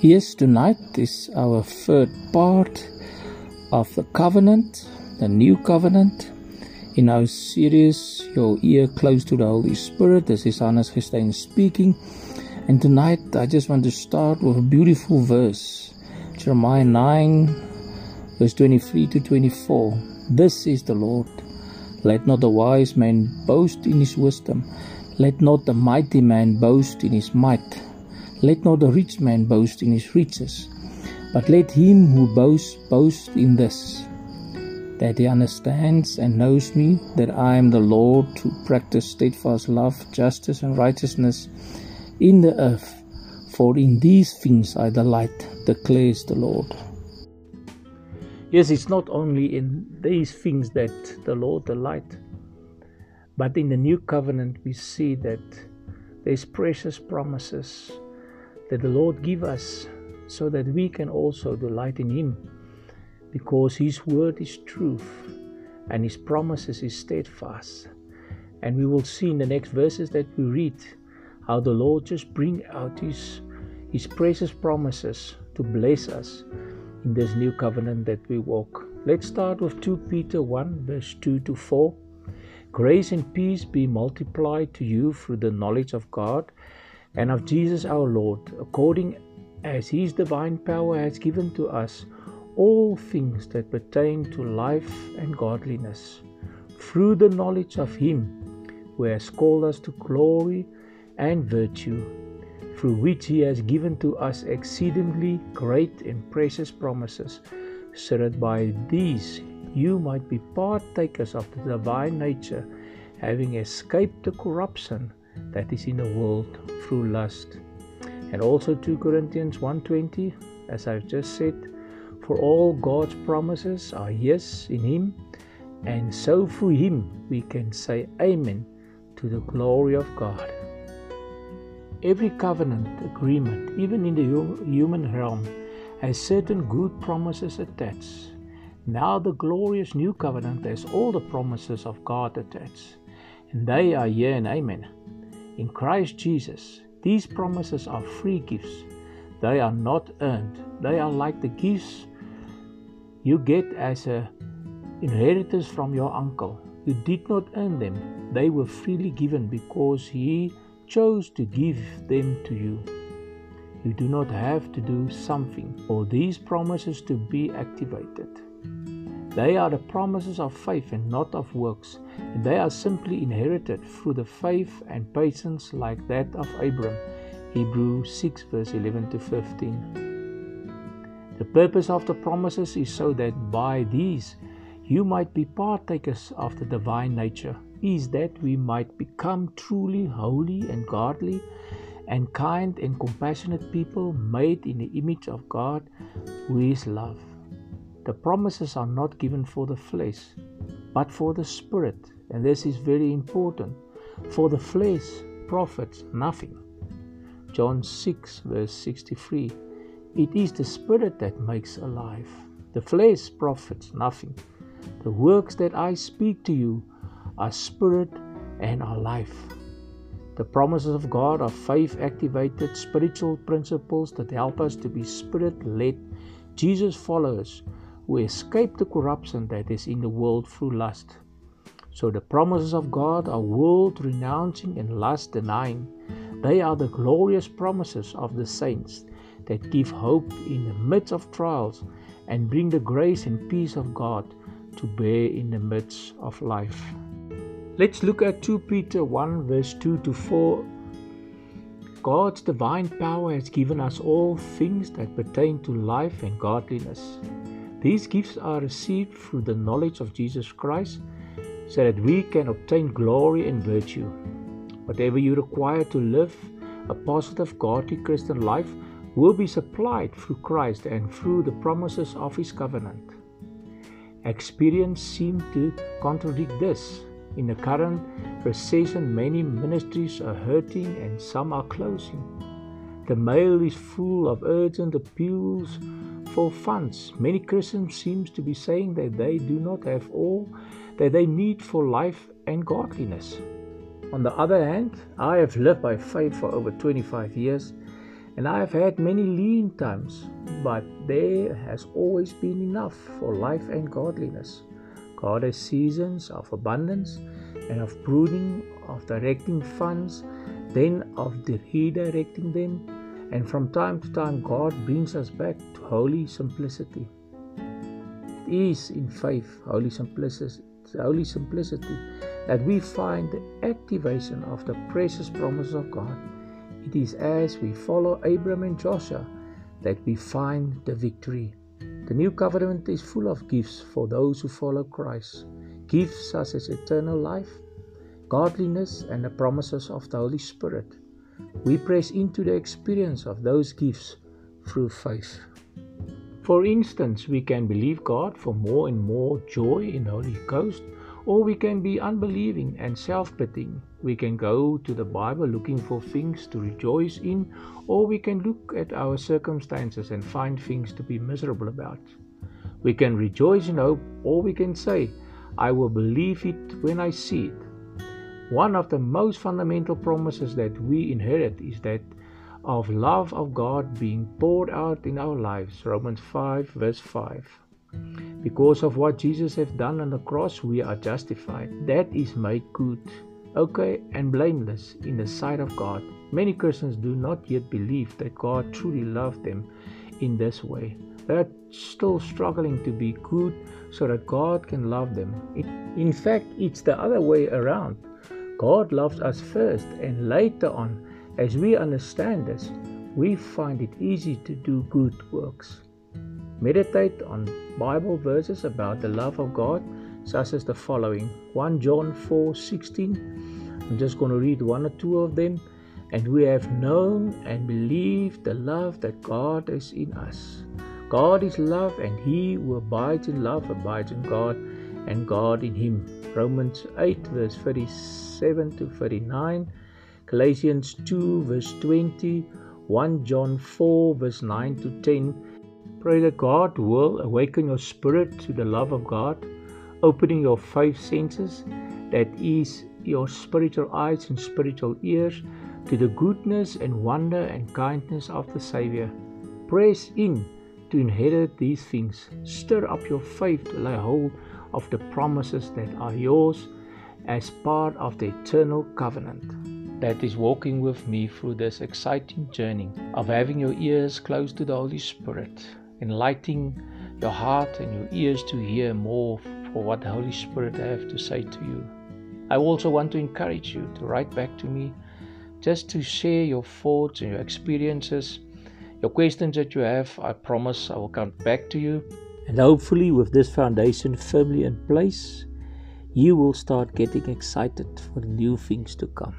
Yes, tonight is our third part of the covenant, the new covenant. In our series, Your Ear Close to the Holy Spirit, this is Hannes Gestein speaking. And tonight, I just want to start with a beautiful verse Jeremiah 9, verse 23 to 24. This is the Lord. Let not the wise man boast in his wisdom, let not the mighty man boast in his might. Let not the rich man boast in his riches, but let him who boasts boast in this that he understands and knows me, that I am the Lord who practice steadfast love, justice, and righteousness in the earth. For in these things I delight, declares the Lord. Yes, it's not only in these things that the Lord delight, but in the new covenant we see that there's precious promises that the Lord give us so that we can also delight in Him because His word is truth and His promises is steadfast. And we will see in the next verses that we read how the Lord just bring out His His precious promises to bless us in this new covenant that we walk. Let's start with 2 Peter 1 verse 2 to 4. Grace and peace be multiplied to you through the knowledge of God and of Jesus our Lord, according as his divine power has given to us all things that pertain to life and godliness, through the knowledge of him who has called us to glory and virtue, through which he has given to us exceedingly great and precious promises, so that by these you might be partakers of the divine nature, having escaped the corruption that is in the world through lust. And also 2 Corinthians 1:20 as I've just said for all God's promises are yes in him and so through him we can say amen to the glory of God. Every covenant agreement even in the human realm has certain good promises attached. Now the glorious new covenant has all the promises of God attached and they are yeah and amen. In Christ Jesus, these promises are free gifts. They are not earned. They are like the gifts you get as an inheritance from your uncle. You did not earn them. They were freely given because he chose to give them to you. You do not have to do something for these promises to be activated. They are the promises of faith and not of works. And they are simply inherited through the faith and patience like that of Abram. Hebrews 6 verse 11 to 15. The purpose of the promises is so that by these you might be partakers of the divine nature, is that we might become truly holy and godly and kind and compassionate people made in the image of God who is love. The promises are not given for the flesh, but for the spirit, and this is very important. For the flesh profits nothing. John 6, verse 63. It is the spirit that makes alive. The flesh profits nothing. The works that I speak to you are spirit and are life. The promises of God are faith activated spiritual principles that help us to be spirit led Jesus followers who escape the corruption that is in the world through lust. So the promises of God are world renouncing and lust denying. They are the glorious promises of the saints that give hope in the midst of trials and bring the grace and peace of God to bear in the midst of life. Let's look at 2 Peter 1 verse 2 to 4. God's divine power has given us all things that pertain to life and godliness. These gifts are received through the knowledge of Jesus Christ so that we can obtain glory and virtue. Whatever you require to live a positive, godly Christian life will be supplied through Christ and through the promises of His covenant. Experience seems to contradict this. In the current recession, many ministries are hurting and some are closing. The mail is full of urgent appeals for funds. Many Christians seem to be saying that they do not have all that they need for life and godliness. On the other hand, I have lived by faith for over 25 years, And I have had many lean times, but there has always been enough for life and godliness. God has seasons of abundance and of pruning, of directing funds, then of redirecting them. And from time to time, God brings us back to holy simplicity. It is in faith, holy simplicity, holy simplicity, that we find the activation of the precious promises of God. It is as we follow Abram and Joshua that we find the victory. The new covenant is full of gifts for those who follow Christ. Gifts such as eternal life, godliness, and the promises of the Holy Spirit. We press into the experience of those gifts through faith. For instance, we can believe God for more and more joy in the Holy Ghost, or we can be unbelieving and self pitying. We can go to the Bible looking for things to rejoice in, or we can look at our circumstances and find things to be miserable about. We can rejoice in hope, or we can say, I will believe it when I see it. One of the most fundamental promises that we inherit is that of love of God being poured out in our lives. Romans 5, verse 5. Because of what Jesus has done on the cross, we are justified. That is made good, okay, and blameless in the sight of God. Many Christians do not yet believe that God truly loved them in this way. They are still struggling to be good so that God can love them. In fact, it's the other way around. God loves us first, and later on, as we understand this, we find it easy to do good works. Meditate on Bible verses about the love of God, such as the following 1 John 4 16. I'm just going to read one or two of them. And we have known and believed the love that God is in us. God is love, and he who abides in love abides in God, and God in him. Romans 8, verse 37 to 39. Galatians 2, verse 20, 1 John 4, verse 9 to 10. Pray that God will awaken your spirit to the love of God, opening your five senses, that is, your spiritual eyes and spiritual ears, to the goodness and wonder and kindness of the Savior. Press in to inherit these things. Stir up your faith to lay hold of the promises that are yours as part of the eternal covenant that is walking with me through this exciting journey of having your ears close to the Holy Spirit, enlightening your heart and your ears to hear more for what the Holy Spirit have to say to you. I also want to encourage you to write back to me just to share your thoughts and your experiences, your questions that you have. I promise I will come back to you. And hopefully, with this foundation firmly in place, you will start getting excited for new things to come.